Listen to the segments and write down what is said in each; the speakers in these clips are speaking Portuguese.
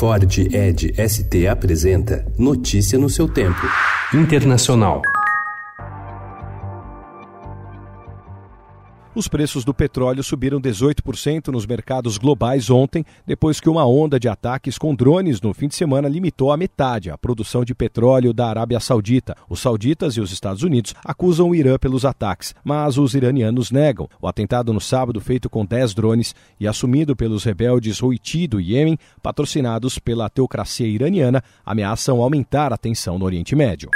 Ford Ed ST apresenta Notícia no seu tempo. Internacional. Os preços do petróleo subiram 18% nos mercados globais ontem, depois que uma onda de ataques com drones no fim de semana limitou a metade a produção de petróleo da Arábia Saudita. Os sauditas e os Estados Unidos acusam o Irã pelos ataques, mas os iranianos negam. O atentado no sábado, feito com 10 drones e assumido pelos rebeldes Houthi do Iêmen, patrocinados pela teocracia iraniana, ameaçam aumentar a tensão no Oriente Médio.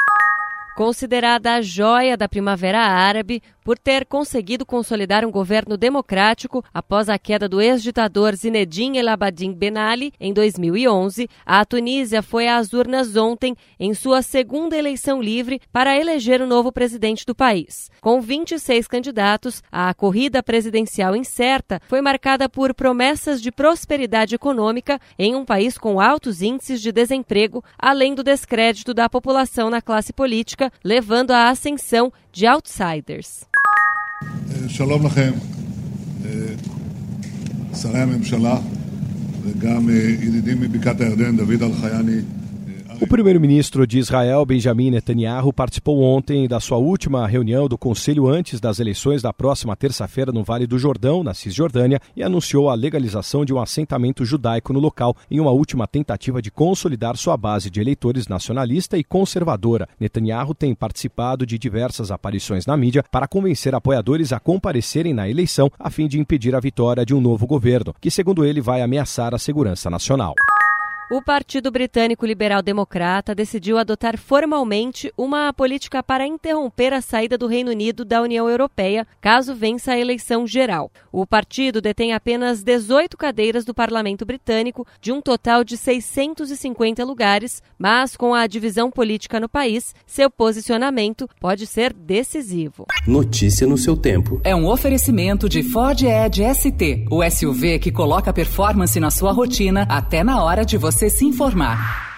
Considerada a joia da Primavera Árabe por ter conseguido consolidar um governo democrático após a queda do ex-ditador Zinedine El Abidine Ben Ali em 2011, a Tunísia foi às urnas ontem em sua segunda eleição livre para eleger o novo presidente do país. Com 26 candidatos, a corrida presidencial incerta foi marcada por promessas de prosperidade econômica em um país com altos índices de desemprego, além do descrédito da população na classe política política, levando à ascensão de outsiders. שלום לכם, שרי הממשלה וגם ידידים מבקעת הירדן, דוד אלחייני o primeiro-ministro de Israel, Benjamin Netanyahu, participou ontem da sua última reunião do Conselho antes das eleições da próxima terça-feira no Vale do Jordão, na Cisjordânia, e anunciou a legalização de um assentamento judaico no local, em uma última tentativa de consolidar sua base de eleitores nacionalista e conservadora. Netanyahu tem participado de diversas aparições na mídia para convencer apoiadores a comparecerem na eleição a fim de impedir a vitória de um novo governo, que, segundo ele, vai ameaçar a segurança nacional. O Partido Britânico Liberal Democrata decidiu adotar formalmente uma política para interromper a saída do Reino Unido da União Europeia, caso vença a eleição geral. O partido detém apenas 18 cadeiras do parlamento britânico, de um total de 650 lugares, mas com a divisão política no país, seu posicionamento pode ser decisivo. Notícia no seu tempo. É um oferecimento de Ford Edge ST, o SUV que coloca performance na sua rotina até na hora de você você se informar.